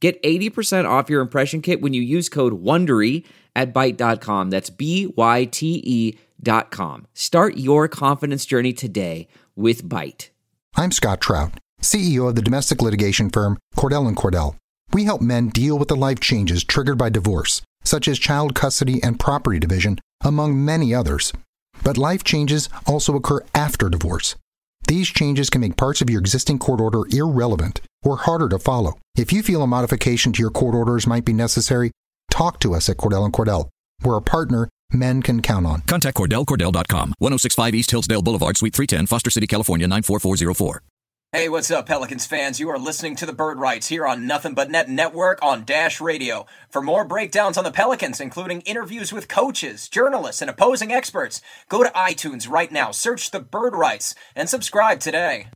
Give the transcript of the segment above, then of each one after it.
Get 80% off your impression kit when you use code WONDERY at Byte.com. That's B-Y-T-E dot com. Start your confidence journey today with Byte. I'm Scott Trout, CEO of the domestic litigation firm Cordell & Cordell. We help men deal with the life changes triggered by divorce, such as child custody and property division, among many others. But life changes also occur after divorce. These changes can make parts of your existing court order irrelevant or harder to follow. If you feel a modification to your court orders might be necessary, talk to us at Cordell & Cordell. We're a partner men can count on. Contact CordellCordell.com, 1065 East Hillsdale Boulevard, Suite 310, Foster City, California, 94404. Hey, what's up, Pelicans fans? You are listening to the Bird Writes here on Nothing But Net Network on Dash Radio. For more breakdowns on the Pelicans, including interviews with coaches, journalists, and opposing experts, go to iTunes right now, search the Bird Writes, and subscribe today.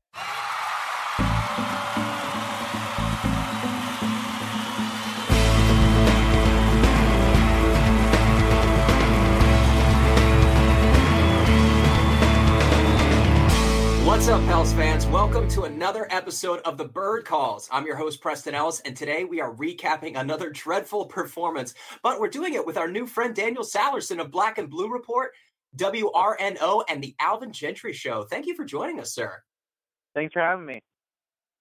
What's up, Pels fans? Welcome to another episode of the Bird Calls. I'm your host, Preston Ellis, and today we are recapping another dreadful performance, but we're doing it with our new friend Daniel Sallerson of Black and Blue Report, WRNO, and the Alvin Gentry Show. Thank you for joining us, sir. Thanks for having me.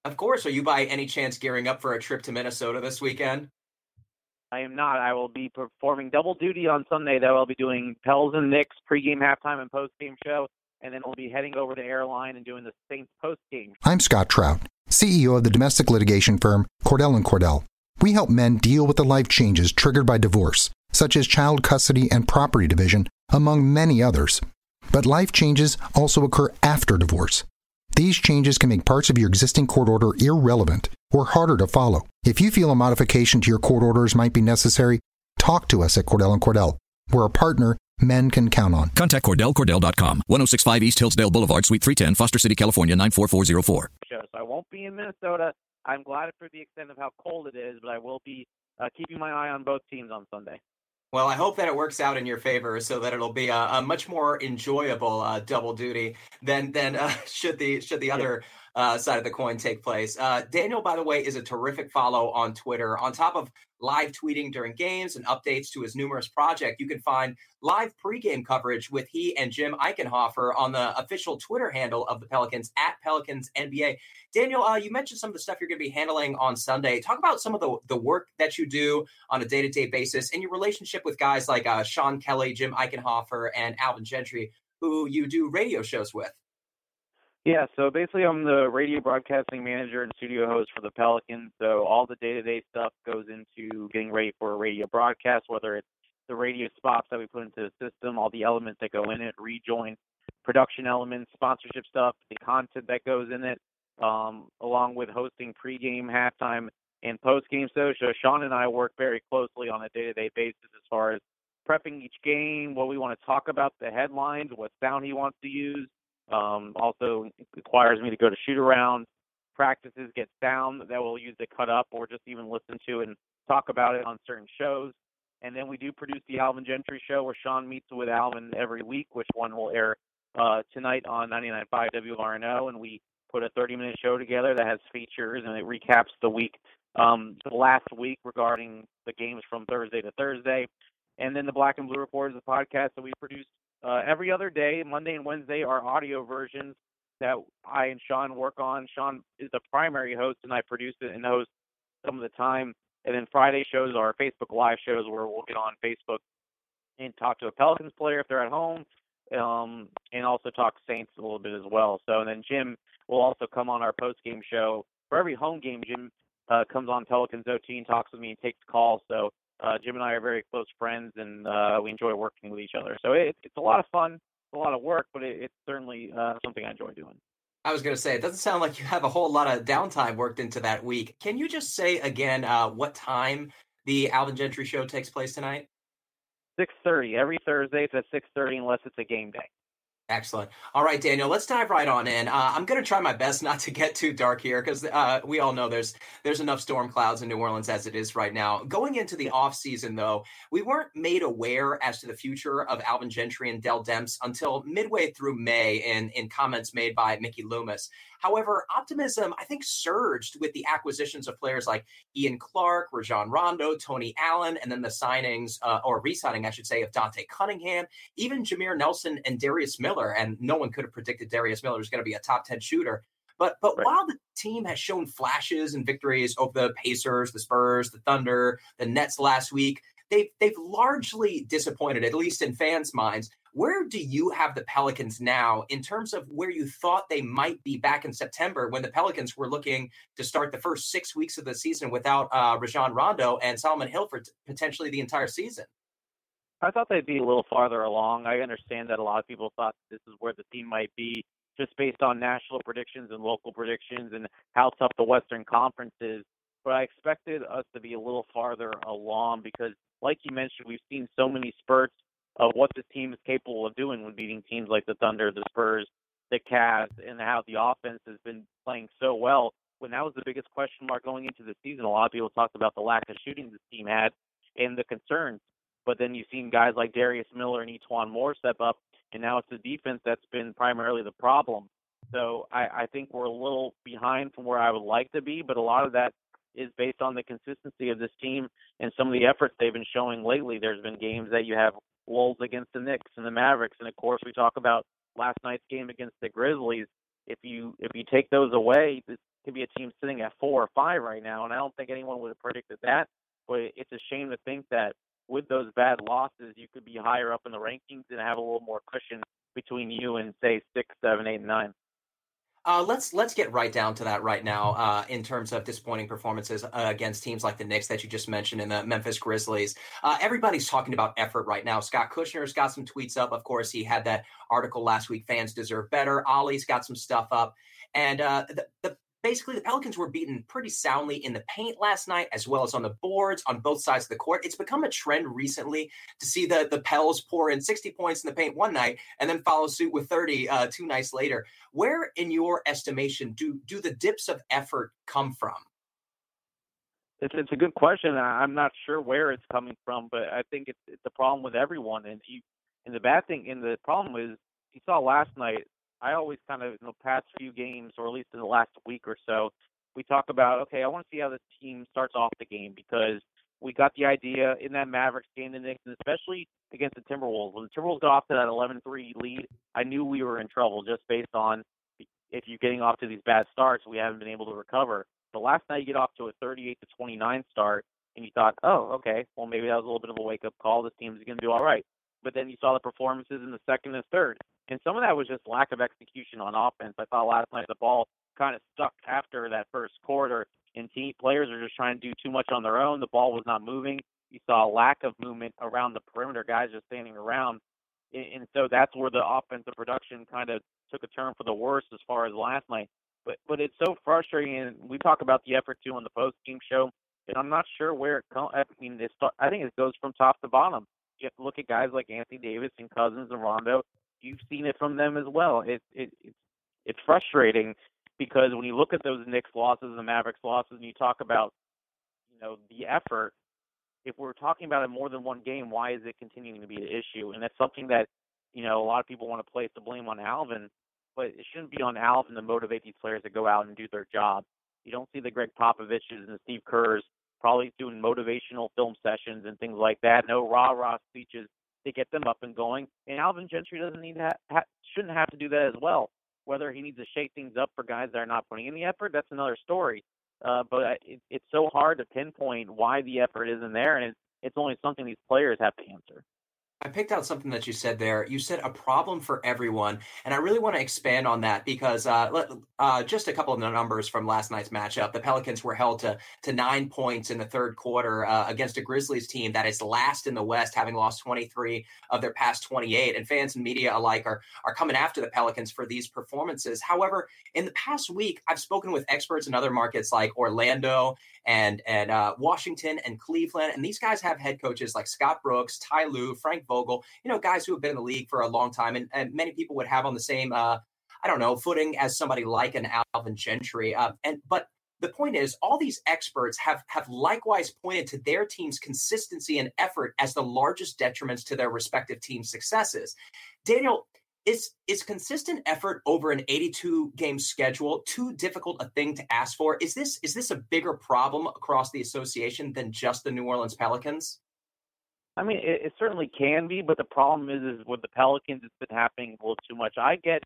Of course. Are you by any chance gearing up for a trip to Minnesota this weekend? I am not. I will be performing double duty on Sunday, though. I'll be doing Pels and Knicks pregame, halftime, and postgame show and then we'll be heading over to Airline and doing the Saints post game. I'm Scott Trout, CEO of the domestic litigation firm Cordell & Cordell. We help men deal with the life changes triggered by divorce, such as child custody and property division, among many others. But life changes also occur after divorce. These changes can make parts of your existing court order irrelevant or harder to follow. If you feel a modification to your court orders might be necessary, talk to us at Cordell & Cordell. We're a partner men can count on. Contact CordellCordell.com, 1065 East Hillsdale Boulevard, Suite 310, Foster City, California, 94404. So I won't be in Minnesota. I'm glad for the extent of how cold it is, but I will be uh, keeping my eye on both teams on Sunday. Well, I hope that it works out in your favor, so that it'll be a, a much more enjoyable uh, double duty than than uh, should the should the other uh, side of the coin take place. Uh, Daniel, by the way, is a terrific follow on Twitter. On top of live tweeting during games and updates to his numerous project, you can find live pregame coverage with he and Jim Eichenhofer on the official Twitter handle of the Pelicans at Pelicans NBA. Daniel, uh, you mentioned some of the stuff you're going to be handling on Sunday. Talk about some of the, the work that you do on a day to day basis and your relationship with guys like uh, Sean Kelly, Jim Eichenhofer, and Alvin Gentry, who you do radio shows with. Yeah, so basically, I'm the radio broadcasting manager and studio host for the Pelicans. So all the day-to-day stuff goes into getting ready for a radio broadcast, whether it's the radio spots that we put into the system, all the elements that go in it, rejoin, production elements, sponsorship stuff, the content that goes in it, um, along with hosting pregame, halftime, and postgame shows. So Sean and I work very closely on a day-to-day basis as far as prepping each game, what we want to talk about, the headlines, what sound he wants to use um, also requires me to go to shoot around practices, get sound that we'll use to cut up or just even listen to and talk about it on certain shows. And then we do produce the Alvin Gentry show where Sean meets with Alvin every week, which one will air uh, tonight on 99.5 WRNO. And we put a 30 minute show together that has features and it recaps the week, um, the last week regarding the games from Thursday to Thursday. And then the Black and Blue Report is a podcast that we produce uh, every other day, Monday and Wednesday, are audio versions that I and Sean work on. Sean is the primary host, and I produce it and host some of the time. And then Friday shows are Facebook Live shows where we'll get on Facebook and talk to a Pelicans player if they're at home, um, and also talk Saints a little bit as well. So, and then Jim will also come on our post game show for every home game. Jim uh, comes on Pelicans OT and talks with me and takes calls. So uh, Jim and I are very close friends, and uh, we enjoy working with each other. So it, it's a lot of fun, a lot of work, but it, it's certainly uh, something I enjoy doing. I was going to say, it doesn't sound like you have a whole lot of downtime worked into that week. Can you just say again uh, what time the Alvin Gentry show takes place tonight? 6:30 every Thursday. It's at 6:30 unless it's a game day. Excellent. All right, Daniel, let's dive right on in. Uh, I'm going to try my best not to get too dark here because uh, we all know there's there's enough storm clouds in New Orleans as it is right now. Going into the off season, though, we weren't made aware as to the future of Alvin Gentry and Dell Demps until midway through May in, in comments made by Mickey Loomis. However, optimism, I think, surged with the acquisitions of players like Ian Clark, Rajon Rondo, Tony Allen, and then the signings, uh, or re signing, I should say, of Dante Cunningham, even Jameer Nelson and Darius Miller. And no one could have predicted Darius Miller was going to be a top 10 shooter. But but right. while the team has shown flashes and victories over the Pacers, the Spurs, the Thunder, the Nets last week, they've they've largely disappointed, at least in fans' minds. Where do you have the Pelicans now in terms of where you thought they might be back in September when the Pelicans were looking to start the first six weeks of the season without uh, Rajon Rondo and Solomon Hill for t- potentially the entire season? I thought they'd be a little farther along. I understand that a lot of people thought this is where the team might be just based on national predictions and local predictions and how tough the Western Conference is. But I expected us to be a little farther along because, like you mentioned, we've seen so many spurts of what this team is capable of doing when beating teams like the Thunder, the Spurs, the Cavs, and how the offense has been playing so well. When that was the biggest question mark going into the season, a lot of people talked about the lack of shooting this team had and the concerns. But then you've seen guys like Darius Miller and E'Twaun Moore step up, and now it's the defense that's been primarily the problem. So I, I think we're a little behind from where I would like to be, but a lot of that is based on the consistency of this team and some of the efforts they've been showing lately. There's been games that you have lulls against the Knicks and the Mavericks, and of course we talk about last night's game against the Grizzlies. If you if you take those away, this could be a team sitting at four or five right now, and I don't think anyone would have predicted that. But it's a shame to think that with those bad losses, you could be higher up in the rankings and have a little more cushion between you and say six, seven, eight, and nine. Uh, let's let's get right down to that right now. Uh, in terms of disappointing performances uh, against teams like the Knicks that you just mentioned and the Memphis Grizzlies, uh, everybody's talking about effort right now. Scott Kushner's got some tweets up. Of course, he had that article last week. Fans deserve better. Oleh's got some stuff up, and uh, the, the basically the Pelicans were beaten pretty soundly in the paint last night, as well as on the boards on both sides of the court. It's become a trend recently to see the the Pels pour in 60 points in the paint one night and then follow suit with 30 uh, two nights later. Where, in your estimation, do do the dips of effort come from? It's, it's a good question. I'm not sure where it's coming from, but I think it's it's a problem with everyone. And you, and the bad thing, and the problem is, you saw last night I always kind of in the past few games, or at least in the last week or so, we talk about okay, I want to see how the team starts off the game because we got the idea in that Mavericks game, the Knicks, and especially against the Timberwolves. When the Timberwolves got off to that 11-3 lead, I knew we were in trouble just based on if you're getting off to these bad starts, we haven't been able to recover. The last night you get off to a 38 to 29 start, and you thought, oh, okay, well maybe that was a little bit of a wake up call. This team's going to do all right. But then you saw the performances in the second and third. And some of that was just lack of execution on offense. I thought last night the ball kind of stuck after that first quarter, and team players are just trying to do too much on their own. The ball was not moving. You saw a lack of movement around the perimeter, guys just standing around. And so that's where the offensive production kind of took a turn for the worse as far as last night. But but it's so frustrating, and we talk about the effort too on the post game show, and I'm not sure where it comes. I mean, it's, I think it goes from top to bottom. Look at guys like Anthony Davis and Cousins and Rondo you've seen it from them as well. It, it it's it's frustrating because when you look at those Knicks losses and the Mavericks losses, and you talk about you know the effort. If we're talking about it more than one game, why is it continuing to be an issue? And that's something that you know a lot of people want to place the blame on Alvin, but it shouldn't be on Alvin to motivate these players to go out and do their job. You don't see the Gregg Popoviches and the Steve Kerrs probably doing motivational film sessions and things like that. No rah rah speeches to get them up and going. And Alvin Gentry doesn't need ha- ha- shouldn't have to do that as well. Whether he needs to shake things up for guys that are not putting in the effort, that's another story. Uh, but it, it's so hard to pinpoint why the effort isn't there, and it's, it's only something these players have to answer. I picked out something that you said there. You said a problem for everyone, and I really want to expand on that because uh, uh, just a couple of numbers from last night's matchup. The Pelicans were held to to nine points in the third quarter uh, against a Grizzlies team that is last in the West, having lost 23 of their past 28. And fans and media alike are are coming after the Pelicans for these performances. However, in the past week, I've spoken with experts in other markets like Orlando and and uh, Washington and Cleveland. And these guys have head coaches like Scott Brooks, Ty Lue, Frank Vogel, you know, guys who have been in the league for a long time. And, and many people would have on the same, uh, I don't know, footing as somebody like an Alvin Gentry. Uh, and but the point is, all these experts have have likewise pointed to their team's consistency and effort as the largest detriments to their respective team successes. Daniel, is is consistent effort over an 82 game schedule too difficult a thing to ask for? Is this is this a bigger problem across the association than just the New Orleans Pelicans? I mean, it, it certainly can be, but the problem is, is with the Pelicans, it's been happening a little too much. I get,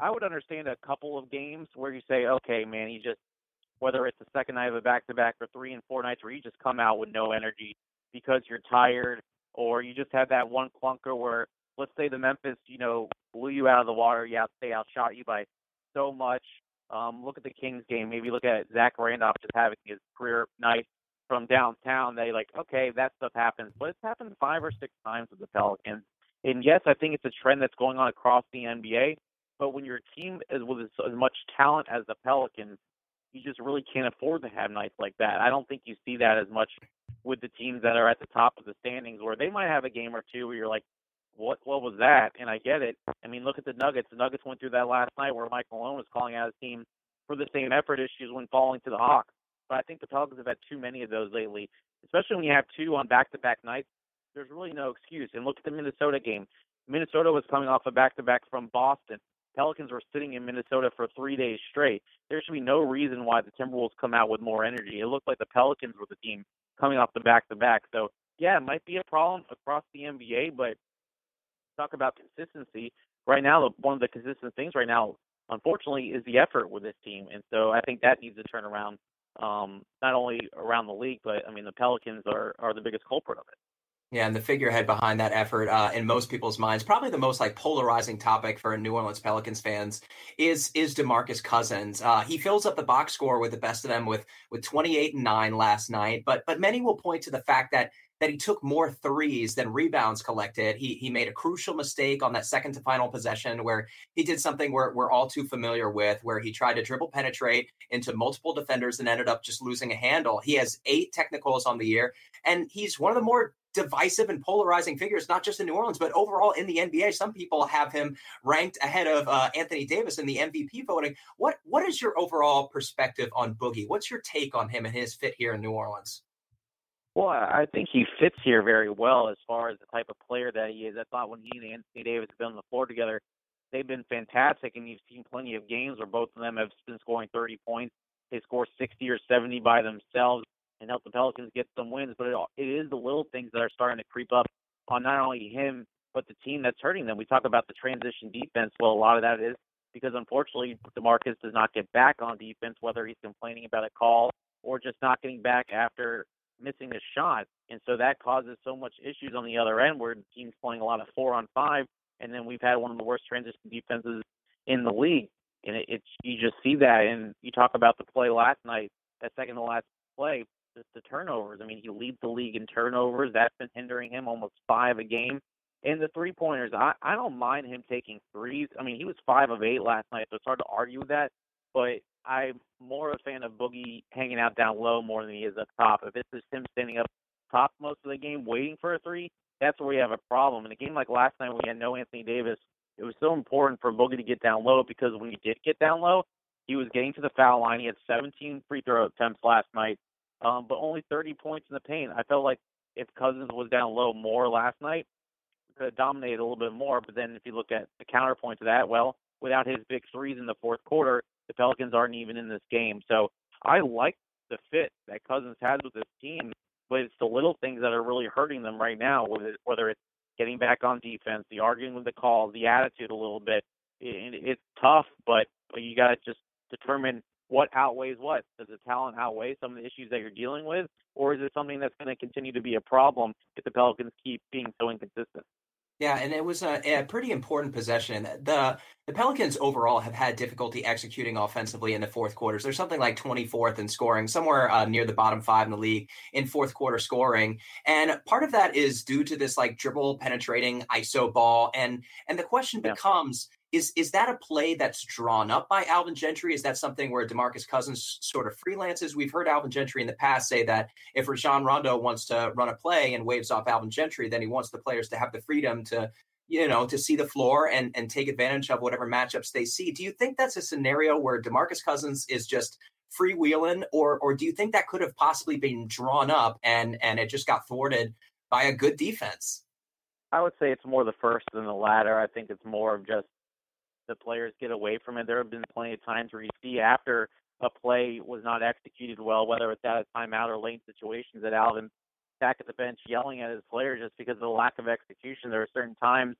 I would understand a couple of games where you say, okay, man, you just whether it's the second night of a back to back or three and four nights where you just come out with no energy because you're tired or you just have that one clunker where let's say the Memphis, you know, blew you out of the water. Yeah, they outshot you by so much. Um, look at the Kings game. Maybe look at Zach Randolph just having his career night from downtown. They like, okay, that stuff happens, but it's happened five or six times with the Pelicans. And yes, I think it's a trend that's going on across the NBA. But when your team is with as much talent as the Pelicans, you just really can't afford to have nights like that. I don't think you see that as much with the teams that are at the top of the standings, where they might have a game or two where you're like, what what was that? And I get it. I mean, look at the Nuggets. The Nuggets went through that last night where Mike Malone was calling out his team for the same effort issues when falling to the Hawks. But I think the Pelicans have had too many of those lately, especially when you have two on back-to-back nights. There's really no excuse. And look at the Minnesota game. Minnesota was coming off a back-to-back from Boston. Pelicans were sitting in Minnesota for three days straight. There should be no reason why the Timberwolves come out with more energy. It looked like the Pelicans were the team coming off the back-to-back. So yeah, it might be a problem across the NBA, but talk about consistency, right now, one of the consistent things right now, unfortunately, is the effort with this team. And so I think that needs to turn around, um, not only around the league, but I mean, the Pelicans are, are the biggest culprit of it. Yeah, and the figurehead behind that effort, uh, in most people's minds, probably the most like polarizing topic for New Orleans Pelicans fans is is Demarcus Cousins. Uh, he fills up the box score with the best of them with with 28 and nine last night, but but many will point to the fact that that he took more threes than rebounds collected. He he made a crucial mistake on that second to final possession where he did something we're, we're all too familiar with, where he tried to dribble penetrate into multiple defenders and ended up just losing a handle. He has eight technicals on the year, and he's one of the more divisive and polarizing figures, not just in New Orleans, but overall in the NBA. Some people have him ranked ahead of uh, Anthony Davis in the MVP voting. What what is your overall perspective on Boogie? What's your take on him and his fit here in New Orleans? Well, I think he fits here very well as far as the type of player that he is. I thought when he and Anthony Davis have been on the floor together, they've been fantastic, and you've seen plenty of games where both of them have been scoring 30 points. They score 60 or 70 by themselves and help the Pelicans get some wins. But it, it is the little things that are starting to creep up on not only him but the team that's hurting them. We talk about the transition defense. Well, a lot of that is because unfortunately DeMarcus does not get back on defense, whether he's complaining about a call or just not getting back after missing a shot. And so that causes so much issues on the other end where team's playing a lot of four on five. And then we've had one of the worst transition defenses in the league. And it, it's you just see that. And you talk about the play last night, that second to last play, the, the turnovers. I mean, he leads the league in turnovers. That's been hindering him almost five a game. And the three pointers, I, I don't mind him taking threes. I mean, he was five of eight last night, so it's hard to argue with that. But I'm more a fan of Boogie hanging out down low more than he is up top. If it's just him standing up top most of the game waiting for a three, that's where we have a problem. In a game like last night we had no Anthony Davis, it was so important for Boogie to get down low because when he did get down low, he was getting to the foul line. He had 17 free throw attempts last night, um, but only 30 points in the paint. I felt like if Cousins was down low more last night, could have dominated a little bit more. But then if you look at the counterpoint to that, well, without his big threes in the fourth quarter, the Pelicans aren't even in this game. So I like the fit that Cousins has with this team, but it's the little things that are really hurting them right now, whether it's getting back on defense, the arguing with the call, the attitude a little bit. It's tough, but you got to just determine what outweighs what. Does the talent outweigh some of the issues that you're dealing with, or is it something that's going to continue to be a problem if the Pelicans keep being so inconsistent? Yeah, and it was a, a, pretty important possession. The the Pelicans overall have had difficulty executing offensively in the fourth quarters. There's something like 24th in scoring, somewhere uh, near the bottom five in the league in fourth quarter scoring. And part of that is due to this like dribble penetrating ISO ball. And and the question yeah. becomes is is that a play that's drawn up by Alvin Gentry? Is that something where Demarcus Cousins sort of freelances? We've heard Alvin Gentry in the past say that if Rajon Rondo wants to run a play and waves off Alvin Gentry, then he wants the players to have the freedom to you know to see the floor and and take advantage of whatever matchups they see. Do you think that's a scenario where Demarcus Cousins is just freewheeling, or or do you think that could have possibly been drawn up and and it just got thwarted by a good defense? I would say it's more the first than the latter. I think it's more of just the players get away from it. There have been plenty of times where you see after a play was not executed well, whether it's at a timeout or late situations, that Alvin back at the bench yelling at his players just because of the lack of execution. There are certain times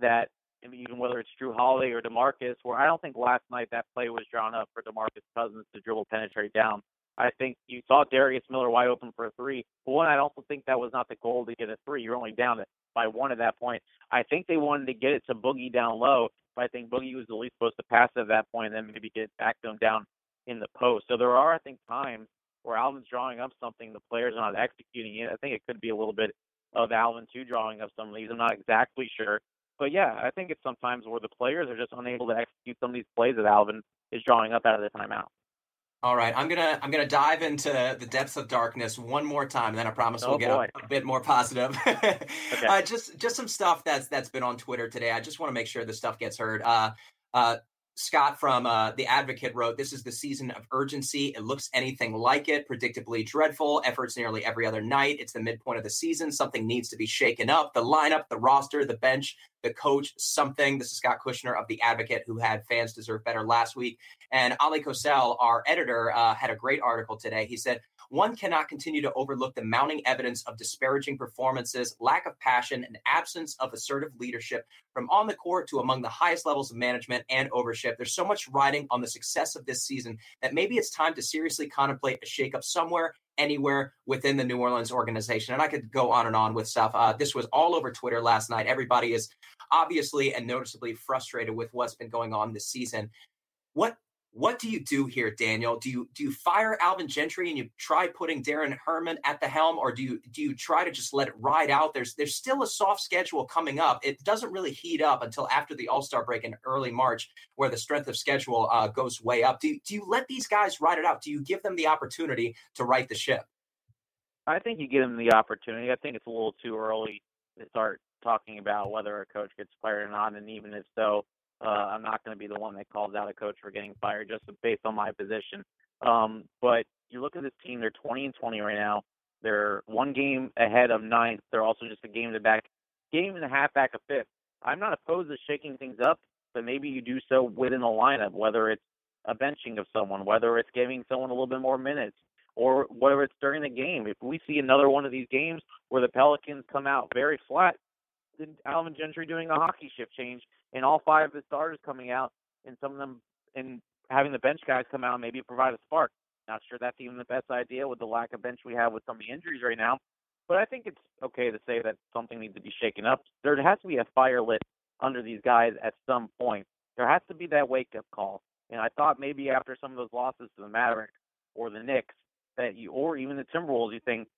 that even whether it's Jrue Holiday or DeMarcus, where I don't think last night that play was drawn up for DeMarcus Cousins to dribble penetrate down. I think you saw Darius Miller wide open for a three. But one, I also think that was not the goal to get a three. You're only down by one at that point. I think they wanted to get it to Boogie down low, I think Boogie was at least supposed to pass at that point and then maybe get back to him down in the post. So there are, I think, times where Alvin's drawing up something, the players are not executing it. I think it could be a little bit of Alvin too drawing up some of these. I'm not exactly sure. But yeah, I think it's sometimes where the players are just unable to execute some of these plays that Alvin is drawing up out of the timeout. All right, I'm gonna I'm gonna dive into the depths of darkness one more time, and then I promise oh, we'll get a, a, bit more positive. okay. uh, just just some stuff that's that's been on Twitter today. I just want to make sure the stuff gets heard. Uh, uh, Scott from uh, The Advocate wrote, This is the season of urgency. It looks anything like it, predictably dreadful. Efforts nearly every other night. It's the midpoint of the season. Something needs to be shaken up. The lineup, the roster, the bench, the coach, something. This is Scott Kushner of The Advocate, who had Fans Deserve Better last week. And Oleh Kosel, our editor, uh, had a great article today. He said, one cannot continue to overlook the mounting evidence of disparaging performances, lack of passion, and absence of assertive leadership from on the court to among the highest levels of management and ownership. There's so much riding on the success of this season that maybe it's time to seriously contemplate a shakeup somewhere anywhere within the New Orleans organization. And I could go on and on with stuff. Uh, this was all over Twitter last night. Everybody is obviously and noticeably frustrated with what's been going on this season. What what do you do here, Daniel? Do you do you fire Alvin Gentry and you try putting Darren Erman at the helm, or do you do you try to just let it ride out? There's there's still a soft schedule coming up. It doesn't really heat up until after the All Star break in early March, where the strength of schedule uh, goes way up. Do you, do you let these guys ride it out? Do you give them the opportunity to right the ship? I think you give them the opportunity. I think it's a little too early to start talking about whether a coach gets fired or not, and even if so, uh, I'm not going to be the one that calls out a coach for getting fired just based on my position. Um, but you look at this team; they're 20 and 20 right now. They're one game ahead of ninth. They're also just a game to back, game and a half back of fifth. I'm not opposed to shaking things up, but maybe you do so within the lineup, whether it's a benching of someone, whether it's giving someone a little bit more minutes, or whether it's during the game. If we see another one of these games where the Pelicans come out very flat, then Alvin Gentry doing a hockey shift change and all five of the starters coming out, and some of them and having the bench guys come out and maybe provide a spark. Not sure that's even the best idea with the lack of bench we have with some of the injuries right now. But I think it's okay to say that something needs to be shaken up. There has to be a fire lit under these guys at some point. There has to be that wake up call. And I thought maybe after some of those losses to the Mavericks or the Knicks that you or even the Timberwolves, you think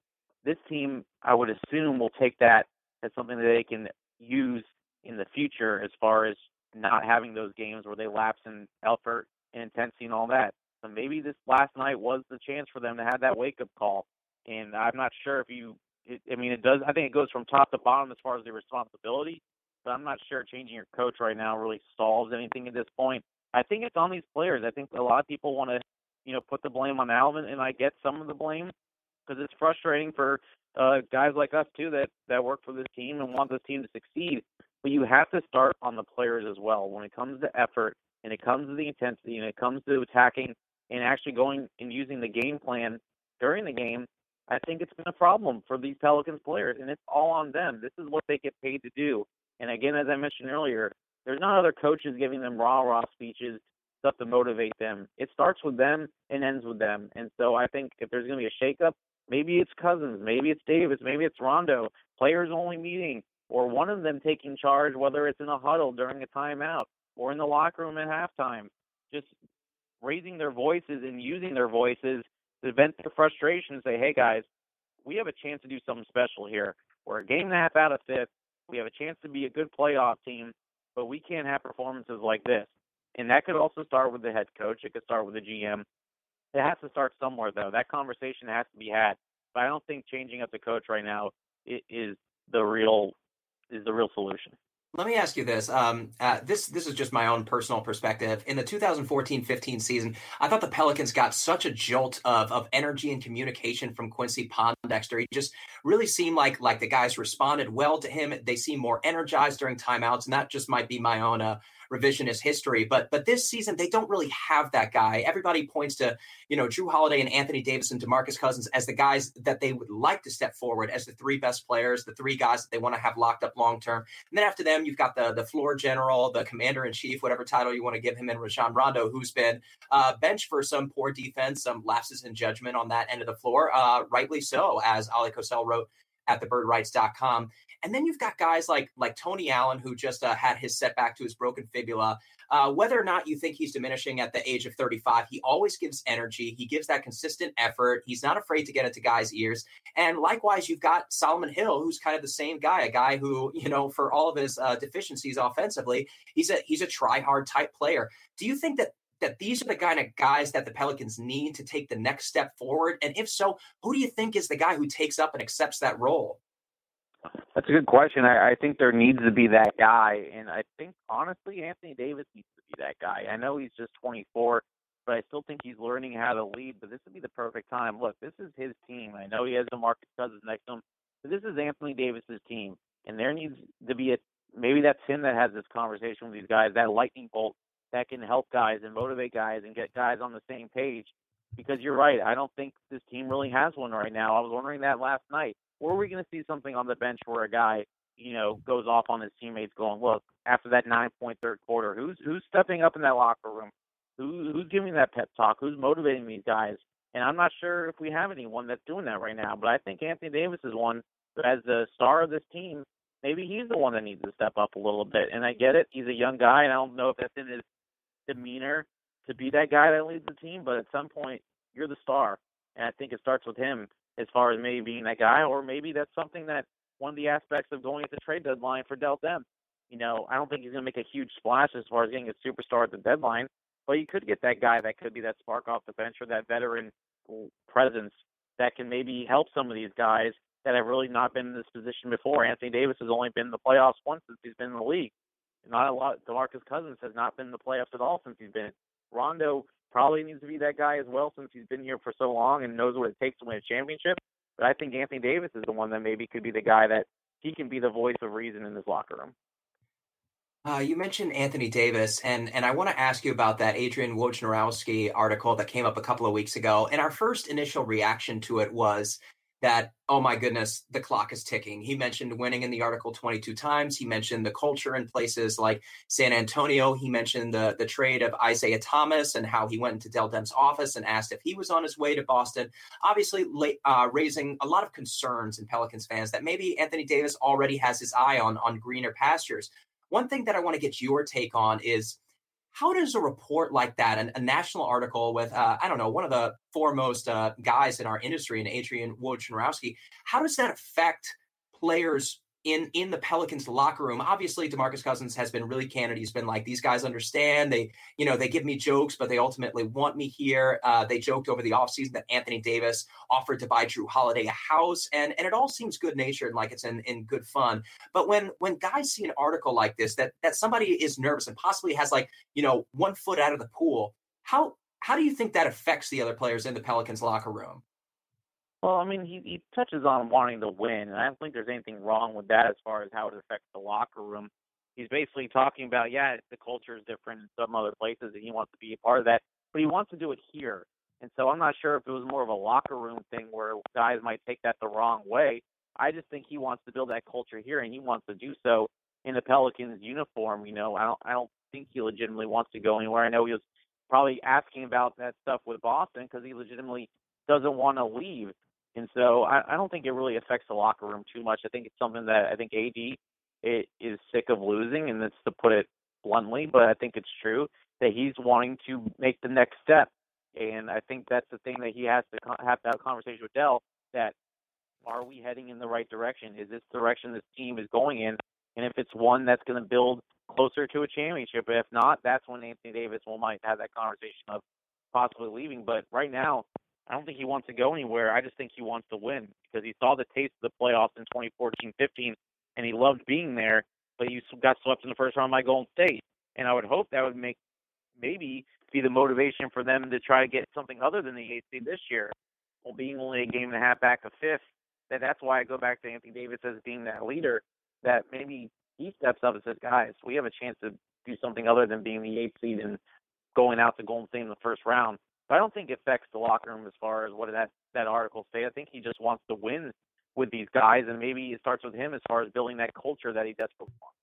this team I would assume will take that as something that they can use in the future as far as not having those games where they lapse in effort and intensity and all that. So maybe this last night was the chance for them to have that wake up call. And I'm not sure if you, it, I mean, it does, I think it goes from top to bottom as far as the responsibility, but I'm not sure changing your coach right now really solves anything at this point. I think it's on these players. I think a lot of people want to, you know, put the blame on Alvin, and I get some of the blame because it's frustrating for uh, guys like us too that that work for this team and want this team to succeed. But you have to start on the players as well when it comes to effort and it comes to the intensity and it comes to attacking and actually going and using the game plan during the game. I think it's been a problem for these Pelicans players, and it's all on them. This is what they get paid to do. And again, as I mentioned earlier, there's not other coaches giving them rah rah speeches, stuff to motivate them. It starts with them and ends with them. And so I think if there's going to be a shakeup, maybe it's Cousins, maybe it's Davis, maybe it's Rondo, players only meeting, or one of them taking charge, whether it's in a huddle during a timeout or in the locker room at halftime, just raising their voices and using their voices to vent their frustration and say, hey guys, we have a chance to do something special here. We're a game and a half out of fifth. We have a chance to be a good playoff team, but we can't have performances like this. And that could also start with the head coach. It could start with the GM. It has to start somewhere, though. That conversation has to be had. But I don't think changing up the coach right now is the real is the real solution. Let me ask you this. Um, uh, this this is just my own personal perspective. In the 2014-15 season, I thought the Pelicans got such a jolt of of energy and communication from Quincy Pondexter. He just really seemed like like the guys responded well to him. They seem more energized during timeouts, and that just might be my own uh, revisionist history. But but this season they don't really have that guy. Everybody points to you know Jrue Holiday and Anthony Davis and DeMarcus Cousins as the guys that they would like to step forward as the three best players, the three guys that they want to have locked up long term. And then after them, you've got the the floor general, the commander in chief, whatever title you want to give him, and Rajon Rondo, who's been uh, benched for some poor defense, some lapses in judgment on that end of the floor, uh, rightly so, as Oleh Kosel wrote at thebirdwrites.com. And then you've got guys like like Tony Allen, who just uh, had his setback to his broken fibula. Uh, whether or not you think he's diminishing at the age of 35, he always gives energy. He gives that consistent effort. He's not afraid to get into guys' ears. And likewise, you've got Solomon Hill, who's kind of the same guy, a guy who, you know, for all of his uh, deficiencies offensively, he's a he's a try hard type player. Do you think that that these are the kind of guys that the Pelicans need to take the next step forward? And if so, who do you think is the guy who takes up and accepts that role? That's a good question. I, I think there needs to be that guy, and I think honestly, Anthony Davis needs to be that guy. I know he's just 24, but I still think he's learning how to lead. But this would be the perfect time. Look, this is his team. I know he has DeMarcus Cousins next to him, but this is Anthony Davis's team, and there needs to be a maybe that's him that has this conversation with these guys, that lightning bolt that can help guys and motivate guys and get guys on the same page. Because you're right, I don't think this team really has one right now. I was wondering that last night or are we going to see something on the bench where a guy, you know, goes off on his teammates, going, "Look, after that nine-point third quarter, who's who's stepping up in that locker room? Who who's giving that pep talk? Who's motivating these guys?" And I'm not sure if we have anyone that's doing that right now. But I think Anthony Davis is one as the star of this team. Maybe he's the one that needs to step up a little bit. And I get it; he's a young guy, and I don't know if that's in his demeanor to be that guy that leads the team. But at some point, you're the star, and I think it starts with him as far as maybe being that guy, or maybe that's something that one of the aspects of going at the trade deadline for Dell Demps. You know, I don't think he's going to make a huge splash as far as getting a superstar at the deadline, but you could get that guy that could be that spark off the bench or that veteran presence that can maybe help some of these guys that have really not been in this position before. Anthony Davis has only been in the playoffs once since he's been in the league. Not a lot. DeMarcus Cousins has not been in the playoffs at all since he's been. Rondo probably needs to be that guy as well since he's been here for so long and knows what it takes to win a championship. But I think Anthony Davis is the one that maybe could be the guy that he can be the voice of reason in this locker room. Uh, you mentioned Anthony Davis, and and I want to ask you about that Adrian Wojnarowski article that came up a couple of weeks ago. And our first initial reaction to it was that oh my goodness the clock is ticking. He mentioned winning in the article 22 times. He mentioned the culture in places like san antonio. He mentioned the the trade of isaiah thomas and how he went into dell dem's office and asked if he was on his way to boston. Obviously uh, raising a lot of concerns in pelicans fans that maybe anthony davis already has his eye on on greener pastures. One thing that i want to get your take on is how does a report like that, an, a national article with, uh, I don't know, one of the foremost uh, guys in our industry, and Adrian Wojnarowski, how does that affect players in in the Pelicans locker room. Obviously, DeMarcus Cousins has been really candid. He's been like, these guys understand. They, you know, they give me jokes, but they ultimately want me here. Uh, they joked over the offseason that Anthony Davis offered to buy Jrue Holiday a house, and and it all seems good natured, and like it's in in good fun. But when when guys see an article like this, that that somebody is nervous and possibly has like you know one foot out of the pool, how how do you think that affects the other players in the Pelicans locker room? Well, I mean, he, he touches on wanting to win, and I don't think there's anything wrong with that as far as how it affects the locker room. He's basically talking about, yeah, the culture is different in some other places, and he wants to be a part of that, but he wants to do it here. And so I'm not sure if it was more of a locker room thing where guys might take that the wrong way. I just think he wants to build that culture here, and he wants to do so in the Pelicans uniform. You know, I don't, I don't think he legitimately wants to go anywhere. I know he was probably asking about that stuff with Boston because he legitimately doesn't want to leave. And so I, I don't think it really affects the locker room too much. I think it's something that I think AD it is sick of losing, and that's to put it bluntly, but I think it's true that he's wanting to make the next step. And I think that's the thing that he has to have a conversation with Dell that are we heading in the right direction? Is this direction this team is going in? And if it's one that's going to build closer to a championship, if not, that's when Anthony Davis will might have that conversation of possibly leaving. But right now, I don't think he wants to go anywhere. I just think he wants to win because he saw the taste of the playoffs in 2014-15, and he loved being there. But he got swept in the first round by Golden State, and I would hope that would make maybe be the motivation for them to try to get something other than the eighth seed this year. Well, being only a game and a half back of fifth, that that's why I go back to Anthony Davis as being that leader. That maybe he steps up and says, "Guys, we have a chance to do something other than being the eighth seed and going out to Golden State in the first round." I don't think it affects the locker room as far as what that that article say. I think he just wants to win with these guys, and maybe it starts with him as far as building that culture that he desperately wants.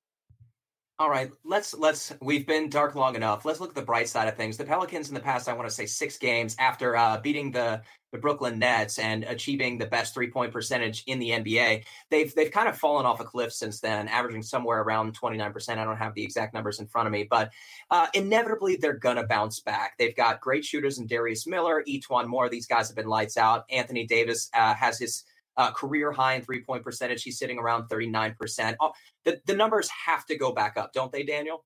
All right, let's let's we've been dark long enough. Let's look at the bright side of things. The Pelicans in the past, I want to say six games after uh, beating the the Brooklyn Nets and achieving the best three point percentage in the NBA, they've they've kind of fallen off a cliff since then, averaging somewhere around twenty nine percent. I don't have the exact numbers in front of me, but uh, inevitably they're gonna bounce back. They've got great shooters in Darius Miller, E'Twaun Moore. These guys have been lights out. Anthony Davis uh, has his uh, career high in three point percentage. He's sitting around 39%. Oh, the, the numbers have to go back up, don't they, Daniel?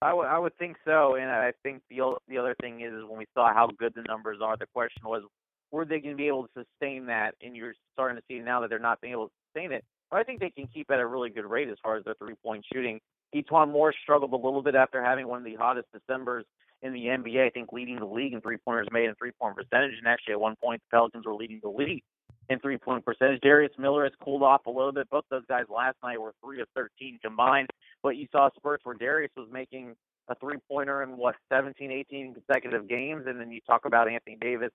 I, w- I would think so. And I think the, the other thing is, is when we saw how good the numbers are, the question was, were they going to be able to sustain that? And you're starting to see now that they're not being able to sustain it. But I think they can keep at a really good rate as far as their three point shooting. E'Twaun Moore struggled a little bit after having one of the hottest Decembers in the NBA. I think leading the league in three pointers made and three point percentage. And actually, at one point, the Pelicans were leading the league in three point percentage. Darius Miller has cooled off a little bit. Both those guys last night were three of 13 combined. But you saw spurts where Darius was making a three pointer in what 17, 18 consecutive games, and then you talk about Anthony Davis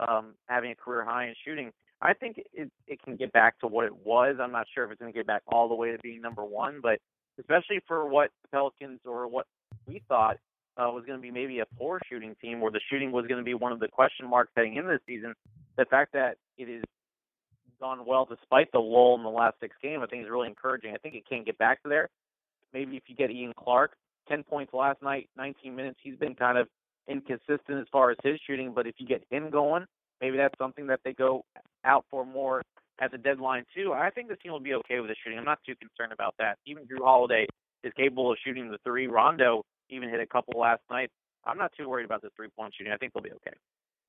um, having a career high in shooting. I think it it can get back to what it was. I'm not sure if it's going to get back all the way to being number one, but especially for what the Pelicans or what we thought uh, was going to be maybe a poor shooting team, where the shooting was going to be one of the question marks heading into the season. The fact that it is gone well despite the lull in the last six games, I think is really encouraging. I think it can get back to there. Maybe if you get Ian Clark, 10 points last night, 19 minutes, he's been kind of inconsistent as far as his shooting, but if you get him going, maybe that's something that they go out for more at the deadline too. I think the team will be okay with the shooting. I'm not too concerned about that. Even Jrue Holiday is capable of shooting the three. Rondo even hit a couple last night. I'm not too worried about the three point shooting. I think they'll be okay.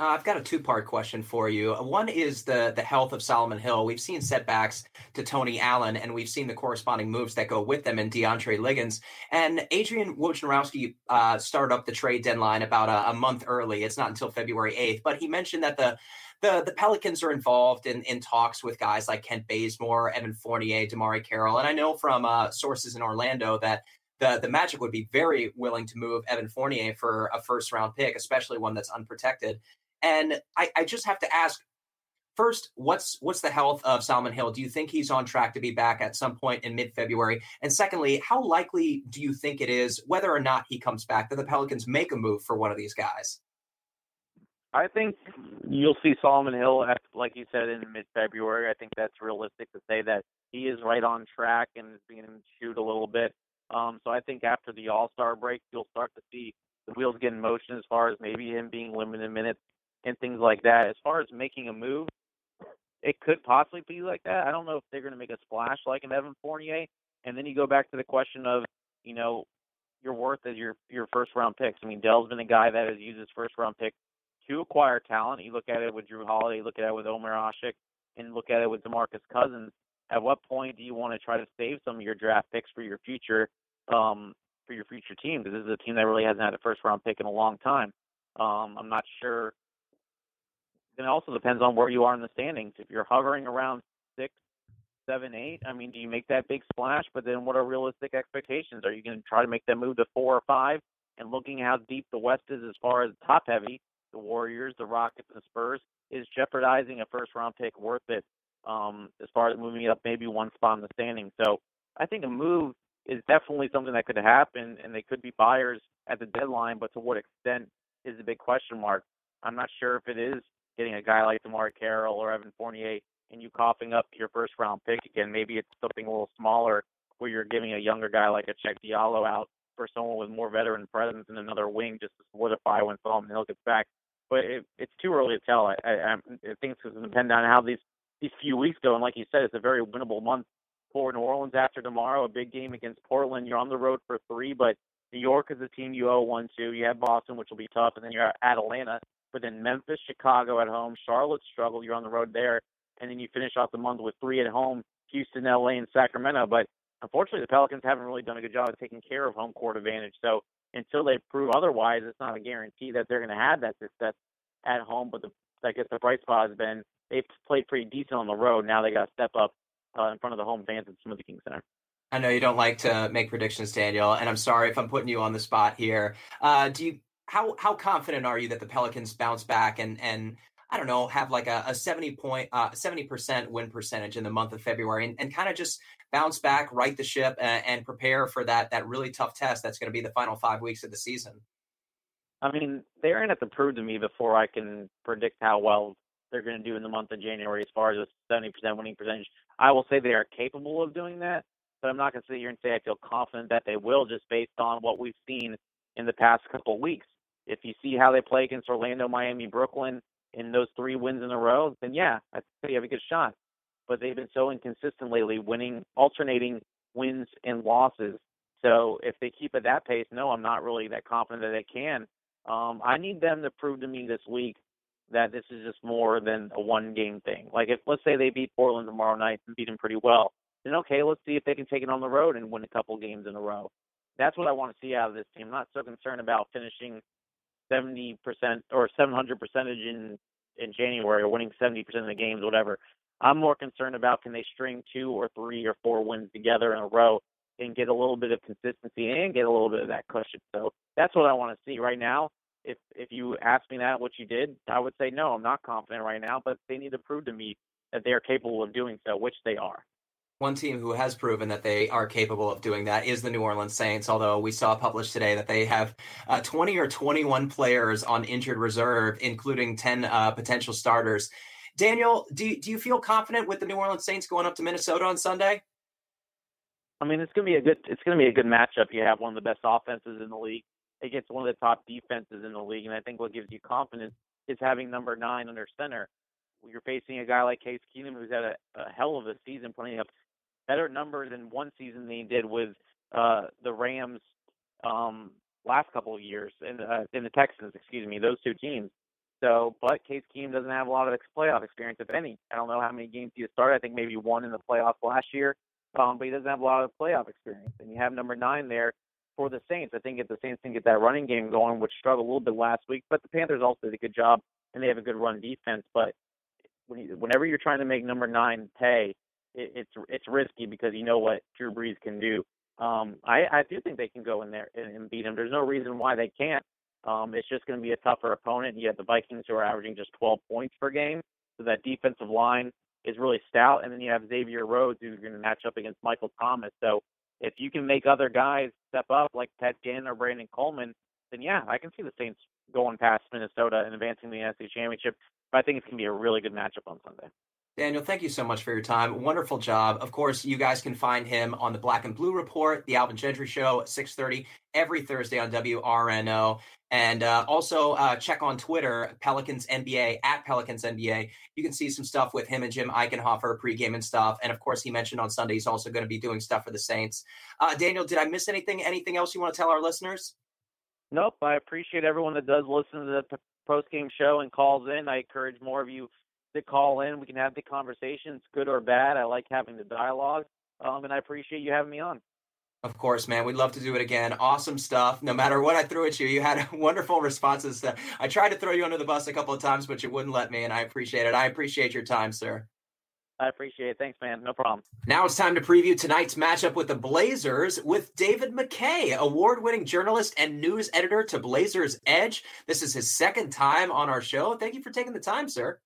Uh, I've got a two-part question for you. One is the the health of Solomon Hill. We've seen setbacks to Tony Allen, and we've seen the corresponding moves that go with them in DeAndre Liggins. And Adrian Wojnarowski uh, started up the trade deadline about a, a, month early. It's not until February 8th, but he mentioned that the the, the Pelicans are involved in, in talks with guys like Kent Bazemore, Evan Fournier, DeMarre Carroll. And I know from uh, sources in Orlando that the, the Magic would be very willing to move Evan Fournier for a first round pick, especially one that's unprotected. And I, I just have to ask first, what's what's the health of Solomon Hill? Do you think he's on track to be back at some point in mid-February? And secondly, how likely do you think it is, whether or not he comes back, that the Pelicans make a move for one of these guys? I think you'll see Solomon Hill, like you said, in mid-February. I think that's realistic to say that he is right on track and is beginning to shoot a little bit. Um, so I think after the All Star break, you'll start to see the wheels get in motion as far as maybe him being limited minutes and things like that. As far as making a move, it could possibly be like that. I don't know if they're going to make a splash like an Evan Fournier. And then you go back to the question of, you know, your worth as your your first round picks. I mean, Dell's been a guy that has used his first round pick to acquire talent. You look at it with Jrue Holiday, look at it with Omer Asik, and look at it with DeMarcus Cousins. At what point do you want to try to save some of your draft picks for your future, um, for your future team? Because this is a team that really hasn't had a first round pick in a long time. Um, I'm not sure it also depends on where you are in the standings. If you're hovering around six, seven, eight, I mean, do you make that big splash? But then what are realistic expectations? Are you going to try to make that move to four or five? And looking how deep the West is as far as top heavy, the Warriors, the Rockets, the Spurs, is jeopardizing a first round pick worth it um, as far as moving it up maybe one spot in the standing? So I think a move is definitely something that could happen, and they could be buyers at the deadline, but to what extent is a big question mark. I'm not sure if it is getting a guy like DeMarre Carroll or Evan Fournier and you coughing up your first round pick again. Maybe it's something a little smaller where you're giving a younger guy like a Cheick Diallo out for someone with more veteran presence and another wing just to solidify when Solomon Hill gets back. But it, it's too early to tell. I, I, I think it's going to depend on how these these few weeks go. And like you said, it's a very winnable month for New Orleans after tomorrow. A big game against Portland. You're on the road for three, but New York is a team you owe one to. You have Boston, which will be tough, and then you're at Atlanta. But then Memphis, Chicago at home, Charlotte struggle. You're on the road there, and then you finish off the month with three at home: Houston, LA, and Sacramento. But unfortunately, the Pelicans haven't really done a good job of taking care of home court advantage. So until they prove otherwise, it's not a guarantee that they're going to have that success at home. But the, I guess the bright spot has been they've played pretty decent on the road. Now they got to step up uh, in front of the home fans at Smoothie King Center. I know you don't like to make predictions, Daniel, and I'm sorry if I'm putting you on the spot here. Uh, do you how how confident are you that the Pelicans bounce back and and I don't know have like a, a seventy point seventy uh, percent win percentage in the month of February and, and kind of just bounce back, right the ship, and, and prepare for that that really tough test that's going to be the final five weeks of the season? I mean, they're going to have to prove to me before I can predict how well they're going to do in the month of January as far as a 70% winning percentage. I will say they are capable of doing that, but I'm not going to sit here and say I feel confident that they will just based on what we've seen in the past couple of weeks. If you see how they play against Orlando, Miami, Brooklyn in those three wins in a row, then yeah, I think you have a good shot. But they've been so inconsistent lately, winning, alternating wins and losses. So if they keep at that pace, no, I'm not really that confident that they can. Um, I need them to prove to me this week that this is just more than a one game thing. Like if let's say they beat Portland tomorrow night and beat them pretty well, then okay, let's see if they can take it on the road and win a couple games in a row. That's what I want to see out of this team. I'm not so concerned about finishing 70% or 700 percentage in in January or winning 70% of the games, whatever. I'm more concerned about can they string two or three or four wins together in a row and get a little bit of consistency and get a little bit of that cushion. So that's what I want to see right now if if you ask me that what you did, I would say no, I'm not confident right now, but they need to prove to me that they are capable of doing so, which they are. One team who has proven that they are capable of doing that is the New Orleans Saints. Although we saw published today that they have uh, 20 or 21 players on injured reserve, including 10 uh, potential starters. Daniel, do you, do you feel confident with the New Orleans Saints going up to Minnesota on Sunday? I mean, it's gonna be a good it's gonna be a good matchup. You have one of the best offenses in the league against one of the top defenses in the league. And I think what gives you confidence is having number nine under center. You're facing a guy like Case Keenum who's had a, a hell of a season, putting up better numbers in one season than he did with uh, the Rams um, last couple of years, and uh, in the Texans, excuse me, those two teams. So, but Case Keenum doesn't have a lot of playoff experience, if any. I don't know how many games he started. I think maybe one in the playoffs last year, um, but he doesn't have a lot of playoff experience. And you have number nine there for the Saints. I think if the Saints can get that running game going, which struggled a little bit last week, but the Panthers also did a good job and they have a good run defense. But when you, whenever you're trying to make number nine pay, it, it's it's risky because you know what Drew Brees can do. Um, I, I do think they can go in there and, and beat him. There's no reason why they can't. Um, it's just going to be a tougher opponent. You have the Vikings who are averaging just 12 points per game, so that defensive line is really stout. And then you have Xavier Rhodes who's going to match up against Michael Thomas. So if you can make other guys step up like Ted Ginn or Brandon Coleman, then yeah, I can see the Saints going past Minnesota and advancing the NFC Championship. But I think it's going to be a really good matchup on Sunday. Daniel, thank you so much for your time. Wonderful job. Of course, you guys can find him on the Black and Blue Report, the Alvin Gentry Show, 6:30 every Thursday on WRNO, and uh, also uh, check on Twitter, Pelicans NBA at Pelicans NBA. You can see some stuff with him and Jim Eichenhofer pregame and stuff. And of course, he mentioned on Sunday he's also going to be doing stuff for the Saints. Uh, Daniel, did I miss anything? Anything else you want to tell our listeners? Nope. I appreciate everyone that does listen to the post game show and calls in. I encourage more of you to call in. We can have the conversations, good or bad. I like having the dialogue, um, and I appreciate you having me on. Of course, man. We'd love to do it again. Awesome stuff. No matter what I threw at you, you had wonderful responses. To, I tried to throw you under the bus a couple of times, but you wouldn't let me, and I appreciate it. I appreciate your time, sir. I appreciate it. Thanks, man. No problem. Now it's time to preview tonight's matchup with the Blazers with David Mackay, award winning journalist and news editor to Blazers Edge. This is his second time on our show. Thank you for taking the time, sir.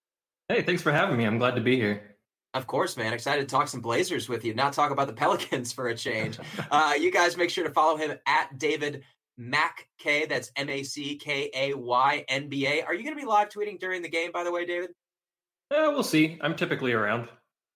Hey, thanks for having me. I'm glad to be here. Of course, man. Excited to talk some Blazers with you, not talk about the Pelicans for a change. uh, you guys make sure to follow him at David Mac K. That's M A C K A Y N B A. Are you going to be live tweeting during the game, by the way, David? Uh, we'll see. I'm typically around.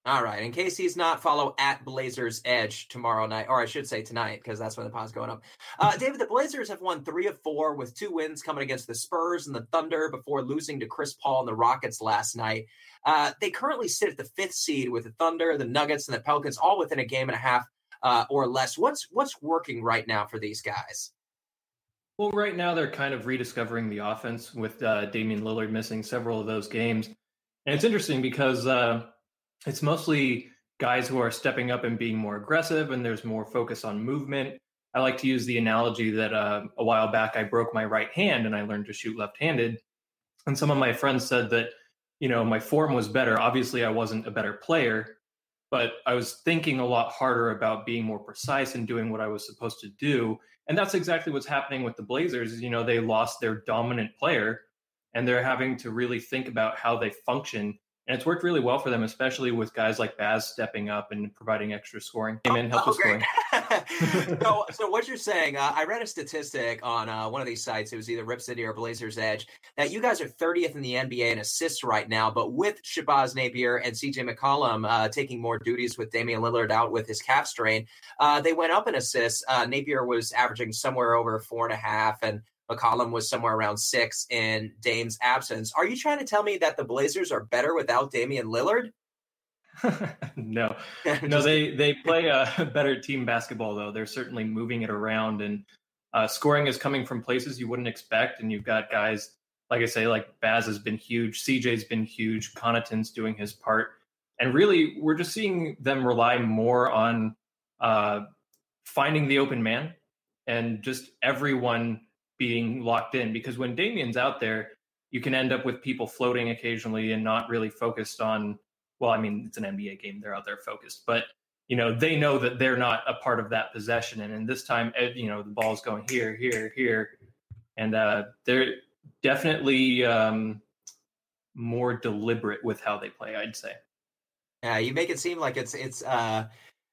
All right. In case he's not, follow at Blazers Edge tomorrow night, or I should say tonight, because that's when the pod's going up. Uh, David, the Blazers have won three of four with two wins coming against the Spurs and the Thunder before losing to Chris Paul and the Rockets last night. Uh, they currently sit at the fifth seed with the Thunder, the Nuggets, and the Pelicans, all within a game and a half uh, or less. What's what's working right now for these guys? Well, right now they're kind of rediscovering the offense with uh, Damian Lillard missing several of those games, and it's interesting because uh, it's mostly guys who are stepping up and being more aggressive, and there's more focus on movement. I like to use the analogy that uh, a while back I broke my right hand and I learned to shoot left-handed, and some of my friends said that you know my form was better. Obviously, I wasn't a better player, but I was thinking a lot harder about being more precise and doing what I was supposed to do. And that's exactly what's happening with the Blazers. You know, they lost their dominant player and they're having to really think about how they function and it's worked really well for them, especially with guys like Baz stepping up and providing extra scoring. Came in, helped oh, scoring. so, so what you're saying? Uh, I read a statistic on uh, one of these sites. It was either Rip City or Blazers Edge that you guys are 30th in the NBA in assists right now, but with Shabazz Napier and CJ McCollum uh, taking more duties with Damian Lillard out with his calf strain, uh, they went up in assists. Uh, Napier was averaging somewhere over four and a half, and McCollum was somewhere around six in Dame's absence. Are you trying to tell me that the Blazers are better without Damian Lillard? no, no, they they play a better team basketball though. They're certainly moving it around and uh, scoring is coming from places you wouldn't expect. And you've got guys like I say, like Baz has been huge, CJ's been huge, Connaughton's doing his part, and really we're just seeing them rely more on uh, finding the open man and just everyone being locked in because when Damian's out there, you can end up with people floating occasionally and not really focused on. Well, I mean, it's an NBA game; they're out there focused, but you know they know that they're not a part of that possession. And in this time, you know, the ball's going here, here, here, and uh, they're definitely um, more deliberate with how they play. I'd say. Yeah, you make it seem like it's it's uh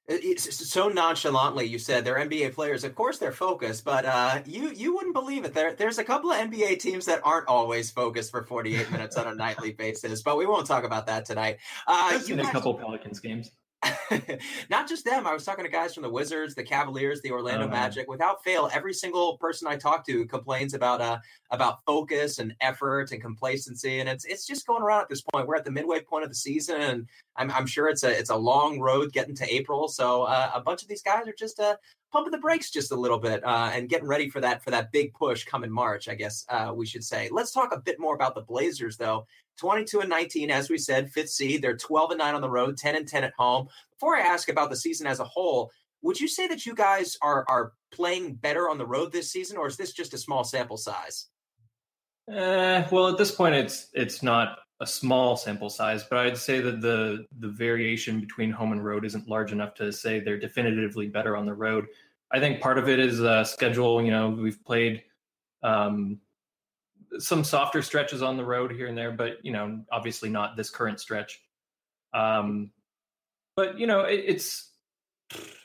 it's so nonchalantly you said they're NBA players. Of course they're focused, but uh, you you wouldn't believe it. There there's a couple of NBA teams that aren't always focused for 48 minutes on a nightly basis, but we won't talk about that tonight. Uh, I've seen a couple Pelicans games. not just them. I was talking to guys from the Wizards, the Cavaliers, the Orlando uh, Magic. Without fail, every single person I talk to complains about uh about focus and effort and complacency, and it's it's just going around at this point. We're at the midway point of the season, and I'm, I'm sure it's a it's a long road getting to April. So uh, a bunch of these guys are just uh pumping the brakes just a little bit uh, and getting ready for that for that big push coming March. I guess uh, we should say. Let's talk a bit more about the Blazers, though. 22 and 19, as we said, fifth seed. They're 12 and 9 on the road, 10 and 10 at home. Before I ask about the season as a whole, would you say that you guys are are playing better on the road this season, or is this just a small sample size? Uh, well, at this point, it's it's not a small sample size, but I'd say that the the variation between home and road isn't large enough to say they're definitively better on the road. I think part of it is uh, schedule. You know, we've played um, some softer stretches on the road here and there, but you know, obviously not this current stretch. Um, but you know, it, it's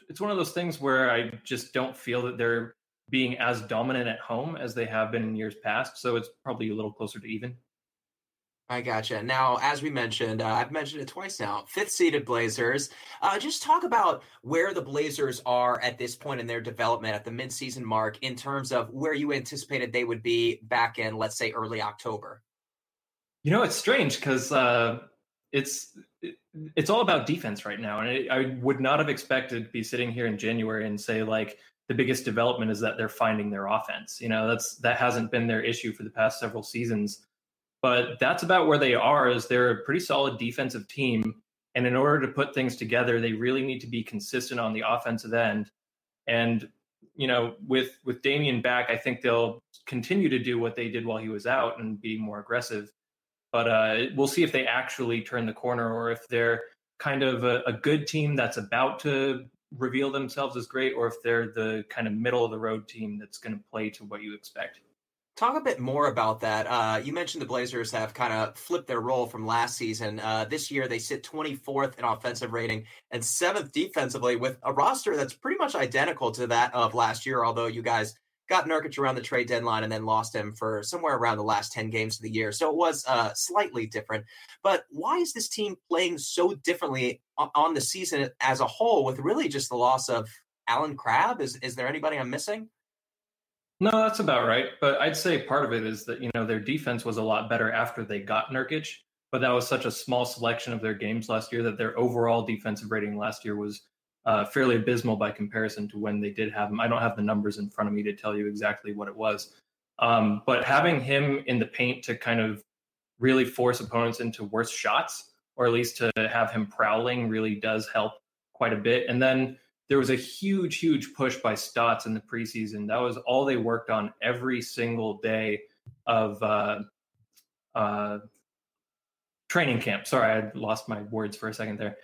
it's one of those things where I just don't feel that they're being as dominant at home as they have been in years past. So it's probably a little closer to even. I gotcha. Now, as we mentioned, uh, I've mentioned it twice now. Fifth seeded Blazers. Uh, just talk about where the Blazers are at this point in their development at the midseason mark in terms of where you anticipated they would be back in, let's say, early October. You know, it's strange because uh, it's it's all about defense right now, and it, I would not have expected to be sitting here in January and say like the biggest development is that they're finding their offense. You know, that's that hasn't been their issue for the past several seasons but that's about where they are is they're a pretty solid defensive team and in order to put things together they really need to be consistent on the offensive end. And you know with with Damian back I think they'll continue to do what they did while he was out and be more aggressive. But uh, we'll see if they actually turn the corner or if they're kind of a, a good team that's about to reveal themselves as great or if they're the kind of middle of the road team that's going to play to what you expect Talk a bit more about that. Uh, you mentioned the Blazers have kind of flipped their role from last season. Uh, this year, they sit 24th in offensive rating and seventh defensively, with a roster that's pretty much identical to that of last year. Although you guys got Nurkic around the trade deadline and then lost him for somewhere around the last 10 games of the year. So it was uh, slightly different. But why is this team playing so differently on the season as a whole with really just the loss of Allen Crabbe? Is, is there anybody I'm missing? No, that's about right. But I'd say part of it is that, you know, their defense was a lot better after they got Nurkic. But that was such a small selection of their games last year that their overall defensive rating last year was uh, fairly abysmal by comparison to when they did have him. I don't have the numbers in front of me to tell you exactly what it was. Um, but having him in the paint to kind of really force opponents into worse shots, or at least to have him prowling, really does help quite a bit. And then there was a huge, huge push by Stotts in the preseason. That was all they worked on every single day of uh, uh, training camp. Sorry, I lost my words for a second there.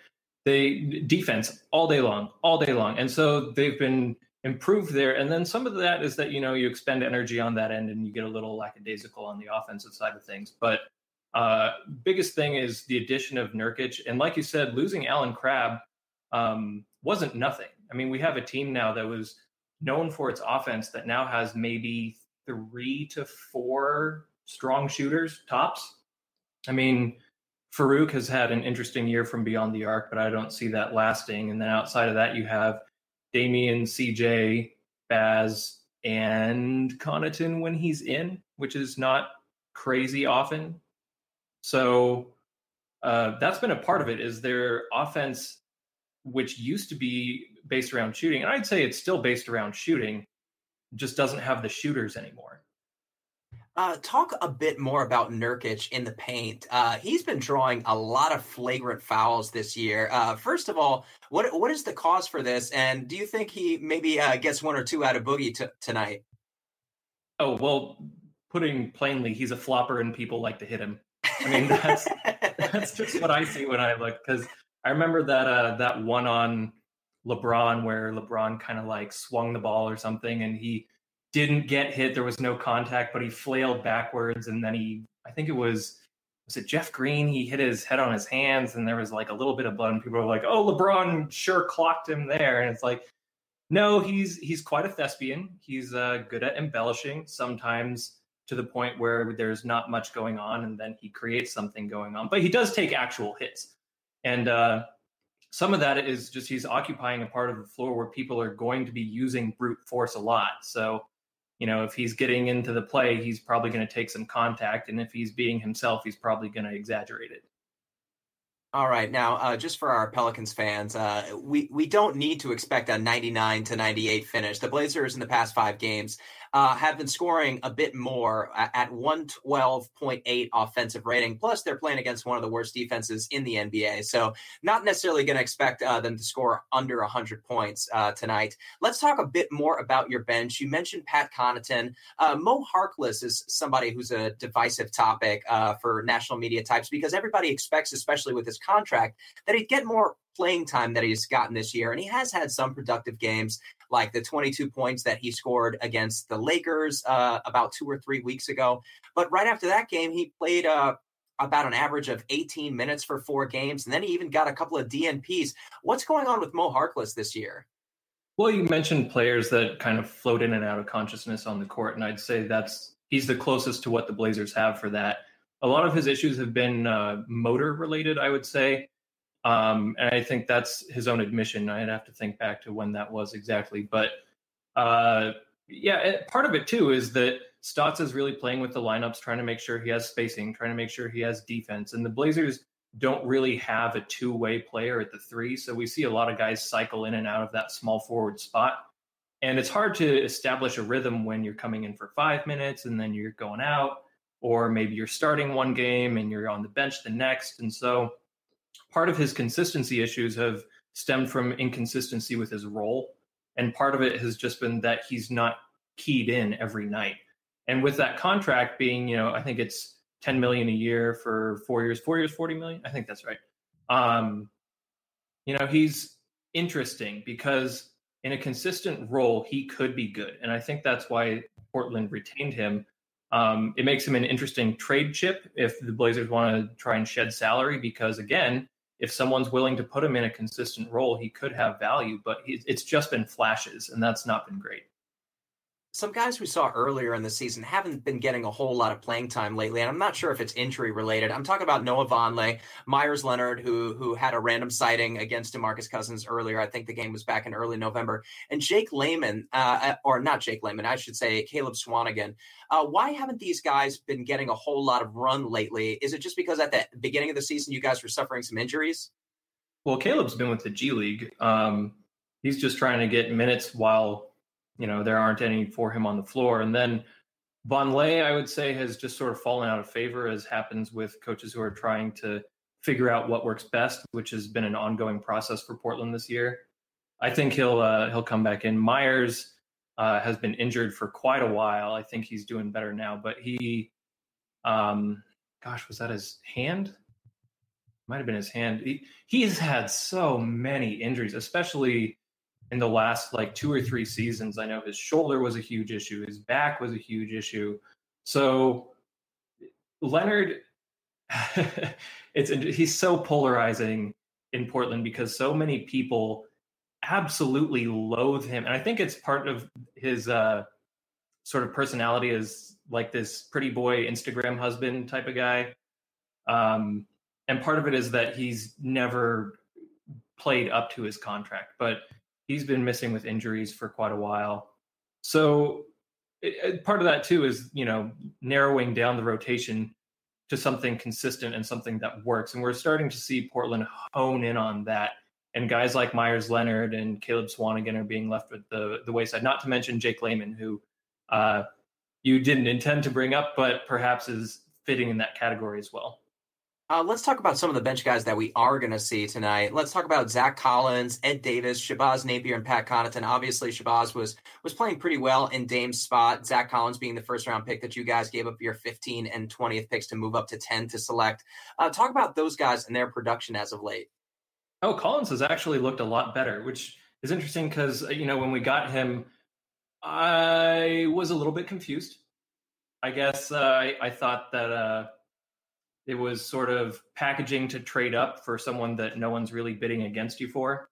They defense all day long, all day long, and so they've been improved there. And then some of that is that you know you expend energy on that end, and you get a little lackadaisical on the offensive side of things. But uh, biggest thing is the addition of Nurkic, and like you said, losing Allen Crabbe um, wasn't nothing. I mean, we have a team now that was known for its offense that now has maybe three to four strong shooters tops. I mean, Farouq has had an interesting year from beyond the arc, but I don't see that lasting. And then outside of that, you have Damian, CJ, Baz, and Connaughton when he's in, which is not crazy often. So uh, that's been a part of it. Is their offense, which used to be based around shooting, and I'd say it's still based around shooting, just doesn't have the shooters anymore. Uh, talk a bit more about Nurkic in the paint. Uh, he's been drawing a lot of flagrant fouls this year. Uh, first of all, what what is the cause for this? And do you think he maybe uh, gets one or two out of Boogie t- tonight? Oh well, putting plainly, he's a flopper, and people like to hit him. I mean, that's that's just what I see when I look. Because I remember that uh, that one on LeBron where LeBron kind of like swung the ball or something, and he didn't get hit. There was no contact, but he flailed backwards, and then he, I think it was, was it Jeff Green? He hit his head on his hands, and there was like a little bit of blood, and people were like, "Oh, LeBron sure clocked him there," and it's like, no, he's he's quite a thespian. He's uh, good at embellishing, sometimes to the point where there's not much going on, and then he creates something going on. But he does take actual hits, and uh, some of that is just he's occupying a part of the floor where people are going to be using brute force a lot. So you know, if he's getting into the play, he's probably going to take some contact. And if he's being himself, he's probably going to exaggerate it. All right, now uh, just for our Pelicans fans, uh, we we don't need to expect a 99 to 98 finish. The Blazers in the past five games uh, have been scoring a bit more at 112.8 offensive rating. Plus, they're playing against one of the worst defenses in the NBA. So, not necessarily going to expect uh, them to score under 100 points uh, tonight. Let's talk a bit more about your bench. You mentioned Pat Connaughton. Uh, Mo Harkless is somebody who's a divisive topic uh, for national media types because everybody expects, especially with his contract, that he'd get more playing time that he's gotten this year. And he has had some productive games like the 22 points that he scored against the Lakers uh, about two or three weeks ago. But right after that game, he played uh, about an average of 18 minutes for four games, and then he even got a couple of DNPs. What's going on with Mo Harkless this year? Well, you mentioned players that kind of float in and out of consciousness on the court, and I'd say that's he's the closest to what the Blazers have for that. A lot of his issues have been uh, motor related, I would say. Um, and I think that's his own admission. I'd have to think back to when that was exactly. But uh, yeah, part of it too is that Stotts is really playing with the lineups, trying to make sure he has spacing, trying to make sure he has defense. And the Blazers don't really have a two way player at the three. So we see a lot of guys cycle in and out of that small forward spot. And it's hard to establish a rhythm when you're coming in for five minutes and then you're going out, or maybe you're starting one game and you're on the bench the next. And so part of his consistency issues have stemmed from inconsistency with his role. And part of it has just been that he's not keyed in every night. And with that contract being, you know, I think it's 10 million a year for four years, four years, 40 million. I think that's right. Um, you know, he's interesting because in a consistent role, he could be good. And I think that's why Portland retained him um, it makes him an interesting trade chip if the Blazers want to try and shed salary because, again, if someone's willing to put him in a consistent role, he could have value, but it's just been flashes, and that's not been great. Some guys we saw earlier in the season haven't been getting a whole lot of playing time lately, and I'm not sure if it's injury related. I'm talking about Noah Vonleh, Meyers Leonard, who who had a random sighting against Demarcus Cousins earlier. I think the game was back in early November, and Jake Layman, uh, uh or not Jake Layman, I should say Caleb Swanigan. Uh, why haven't these guys been getting a whole lot of run lately? Is it just because at the beginning of the season you guys were suffering some injuries? Well, Caleb's been with the G League. Um, he's just trying to get minutes while you know there aren't any for him on the floor. And then Vonleh, I would say, has just sort of fallen out of favor, as happens with coaches who are trying to figure out what works best, which has been an ongoing process for Portland this year. I think he'll uh, he'll come back in. Meyers uh, has been injured for quite a while. I think he's doing better now, but he, um, gosh, was that his hand? Might have been his hand. He, he's had so many injuries, especially in the last like two or three seasons. I know his shoulder was a huge issue, his back was a huge issue. So Leonard, it's he's so polarizing in Portland because so many people absolutely loathe him, and I think it's part of his uh, sort of personality as like this pretty boy Instagram husband type of guy. Um, and part of it is that he's never played up to his contract, but he's been missing with injuries for quite a while. So it, part of that too is you know narrowing down the rotation to something consistent and something that works. And we're starting to see Portland hone in on that. And guys like Meyers Leonard and Caleb Swanigan are being left with the the wayside. Not to mention Jake Layman, who uh, you didn't intend to bring up, but perhaps is fitting in that category as well. Uh, let's talk about some of the bench guys that we are going to see tonight. Let's talk about Zach Collins, Ed Davis, Shabazz Napier, and Pat Connaughton. Obviously, Shabazz was was playing pretty well in Dame's spot. Zach Collins being the first round pick that you guys gave up your 15 and 20th picks to move up to 10 to select. Uh, talk about those guys and their production as of late. Oh, Collins has actually looked a lot better, which is interesting because uh, you know when we got him, I was a little bit confused. I guess uh, I, I thought that uh, it was sort of packaging to trade up for someone that no one's really bidding against you for.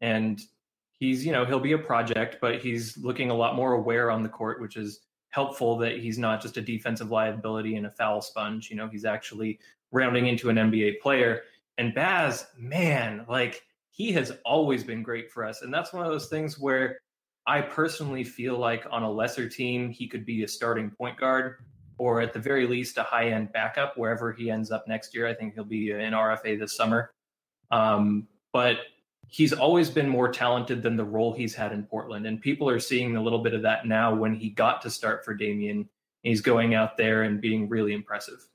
And he's, you know, he'll be a project, but he's looking a lot more aware on the court, which is helpful that he's not just a defensive liability and a foul sponge. You know, he's actually rounding into an NBA player. And Baz, man, like he has always been great for us. And that's one of those things where I personally feel like on a lesser team, he could be a starting point guard or at the very least a high end backup wherever he ends up next year. I think he'll be an RFA this summer. Um, but he's always been more talented than the role he's had in Portland. And people are seeing a little bit of that now when he got to start for Damian. He's going out there and being really impressive.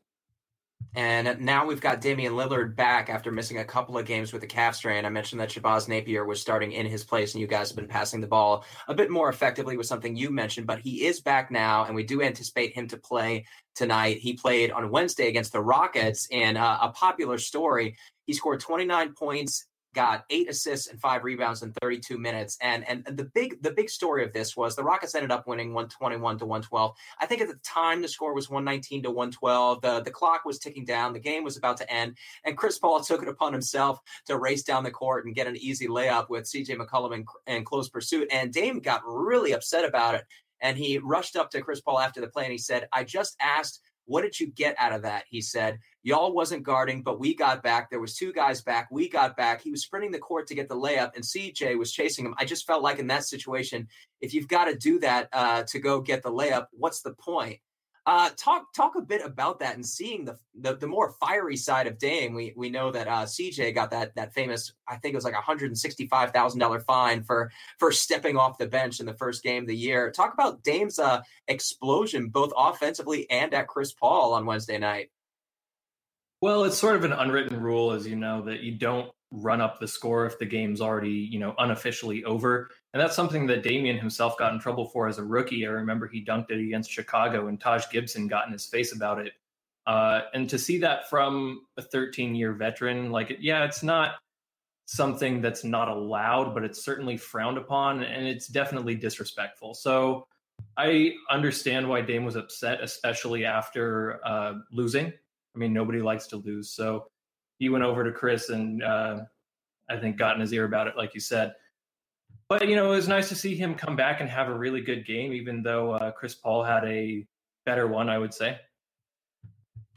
And now we've got Damian Lillard back after missing a couple of games with the calf strain. I mentioned that Shabazz Napier was starting in his place, and you guys have been passing the ball a bit more effectively with something you mentioned, but he is back now, and we do anticipate him to play tonight. He played on Wednesday against the Rockets, and uh, a popular story. He scored 29 points got eight assists and five rebounds in 32 minutes. And and the big the big story of this was the Rockets ended up winning 121 to 112. I think at the time the score was 119 to 112. The the clock was ticking down. The game was about to end, and Chris Paul took it upon himself to race down the court and get an easy layup with C.J. McCollum in, in close pursuit. And Dame got really upset about it. And he rushed up to Chris Paul after the play and he said, I just asked what did you get out of that? He said, Y'all wasn't guarding, but we got back. There was two guys back. We got back. He was sprinting the court to get the layup, and CJ was chasing him. I just felt like in that situation, if you've got to do that uh, to go get the layup, what's the point? Uh, talk talk a bit about that and seeing the, the, the more fiery side of Dame. We we know that uh, CJ got that that famous I think it was like hundred and sixty five thousand dollar fine for for stepping off the bench in the first game of the year. Talk about Dame's uh, explosion both offensively and at Chris Paul on Wednesday night. Well, it's sort of an unwritten rule, as you know, that you don't run up the score if the game's already, you know, unofficially over. And that's something that Damian himself got in trouble for as a rookie. I remember he dunked it against Chicago and Taj Gibson got in his face about it. Uh, and to see that from a 13 year veteran, like, yeah, it's not something that's not allowed, but it's certainly frowned upon and it's definitely disrespectful. So I understand why Dame was upset, especially after uh, losing. I mean, nobody likes to lose. So he went over to Chris and uh, I think got in his ear about it, like you said. But you know, it was nice to see him come back and have a really good game, even though uh, Chris Paul had a better one, I would say.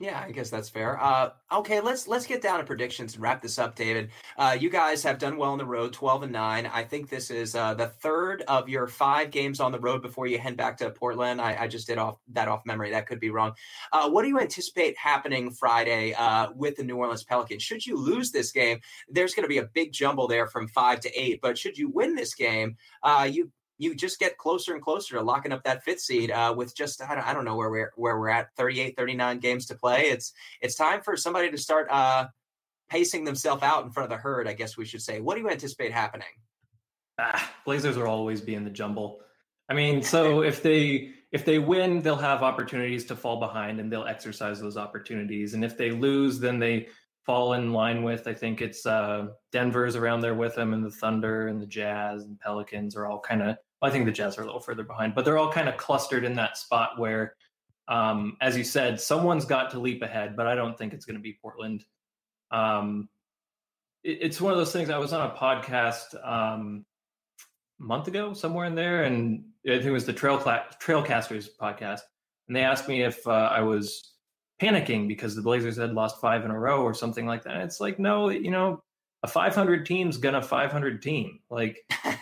Yeah, I guess that's fair. Uh, okay, let's let's get down to predictions and wrap this up, David. Uh, you guys have done well on the road, twelve and nine. I think this is uh, the third of your five games on the road before you head back to Portland. I, I just did off that off memory. That could be wrong. Uh, what do you anticipate happening Friday uh, with the New Orleans Pelicans? Should you lose this game, there's going to be a big jumble there from five to eight. But should you win this game, uh, you you just get closer and closer to locking up that fifth seed uh, with just I don't, I don't know where we're where we're at 38 39 games to play. It's it's time for somebody to start uh, pacing themselves out in front of the herd I guess we should say. What do you anticipate happening? Ah, Blazers will always be in the jumble. I mean so if they if they win they'll have opportunities to fall behind and they'll exercise those opportunities. And if they lose then they fall in line with. I think it's uh, Denver's around there with them, and the Thunder and the Jazz and Pelicans are all kind of I think the Jazz are a little further behind, but they're all kind of clustered in that spot where, um, as you said, someone's got to leap ahead, but I don't think it's going to be Portland. Um, it, it's one of those things. I was on a podcast um, a month ago, somewhere in there, and I think it was the Trail Trailcasters podcast, and they asked me if uh, I was panicking because the Blazers had lost five in a row or something like that. It's like, no, you know, a 500 team's gonna 500 team. Like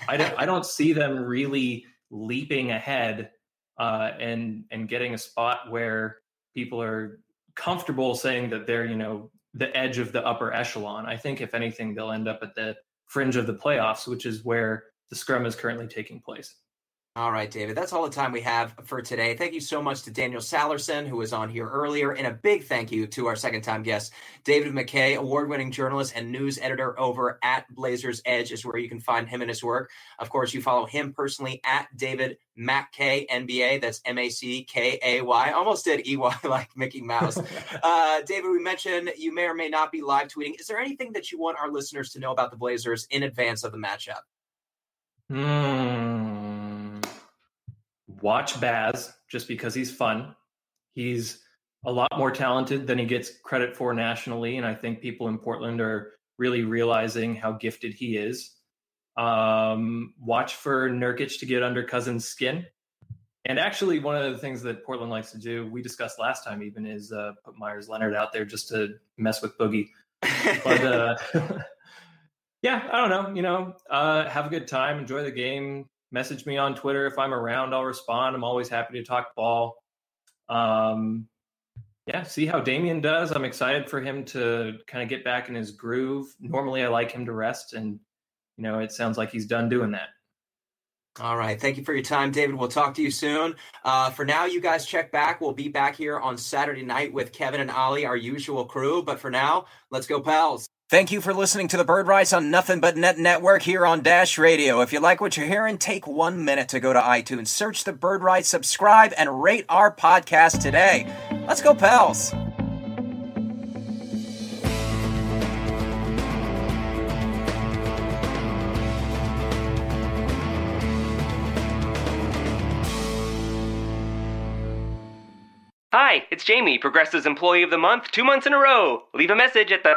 I don't I don't see them really leaping ahead uh, and and getting a spot where people are comfortable saying that they're you know the edge of the upper echelon. I think if anything, they'll end up at the fringe of the playoffs, which is where the scrum is currently taking place. All right, David. That's all the time we have for today. Thank you so much to Daniel Sallerson, who was on here earlier, and a big thank you to our second time guest, David Mackay, award winning journalist and news editor over at Blazers Edge, is where you can find him and his work. Of course, you follow him personally at David MacKay NBA. That's M A C K A Y. Almost did E Y like Mickey Mouse. uh, David, we mentioned you may or may not be live tweeting. Is there anything that you want our listeners to know about the Blazers in advance of the matchup? Hmm watch Baz just because he's fun. He's a lot more talented than he gets credit for nationally, and I think people in Portland are really realizing how gifted he is. Um, watch for Nurkic to get under Cousins' skin. And actually, one of the things that Portland likes to do, we discussed last time, even is uh, put Meyers Leonard out there just to mess with Boogie. But uh, yeah, I don't know. You know, uh, have a good time, enjoy the game, message me on Twitter if I'm around. I'll respond. I'm always happy to talk ball. Um, yeah, see how Damian does. I'm excited for him to kind of get back in his groove. Normally, I like him to rest, and you know, it sounds like he's done doing that. All right. Thank you for your time, David. We'll talk to you soon. Uh, for now, you guys check back. We'll be back here on Saturday night with Kevin and Ali, our usual crew. But for now, let's go, Pels. Thank you for listening to the Bird Writes on Nothing But Net Network here on Dash Radio. If you like what you're hearing, take one minute to go to iTunes, search the Bird Writes, subscribe, and rate our podcast today. Let's go, Pels. Hi, it's Jamie, Progressive's Employee of the Month, two months in a row. Leave a message at the.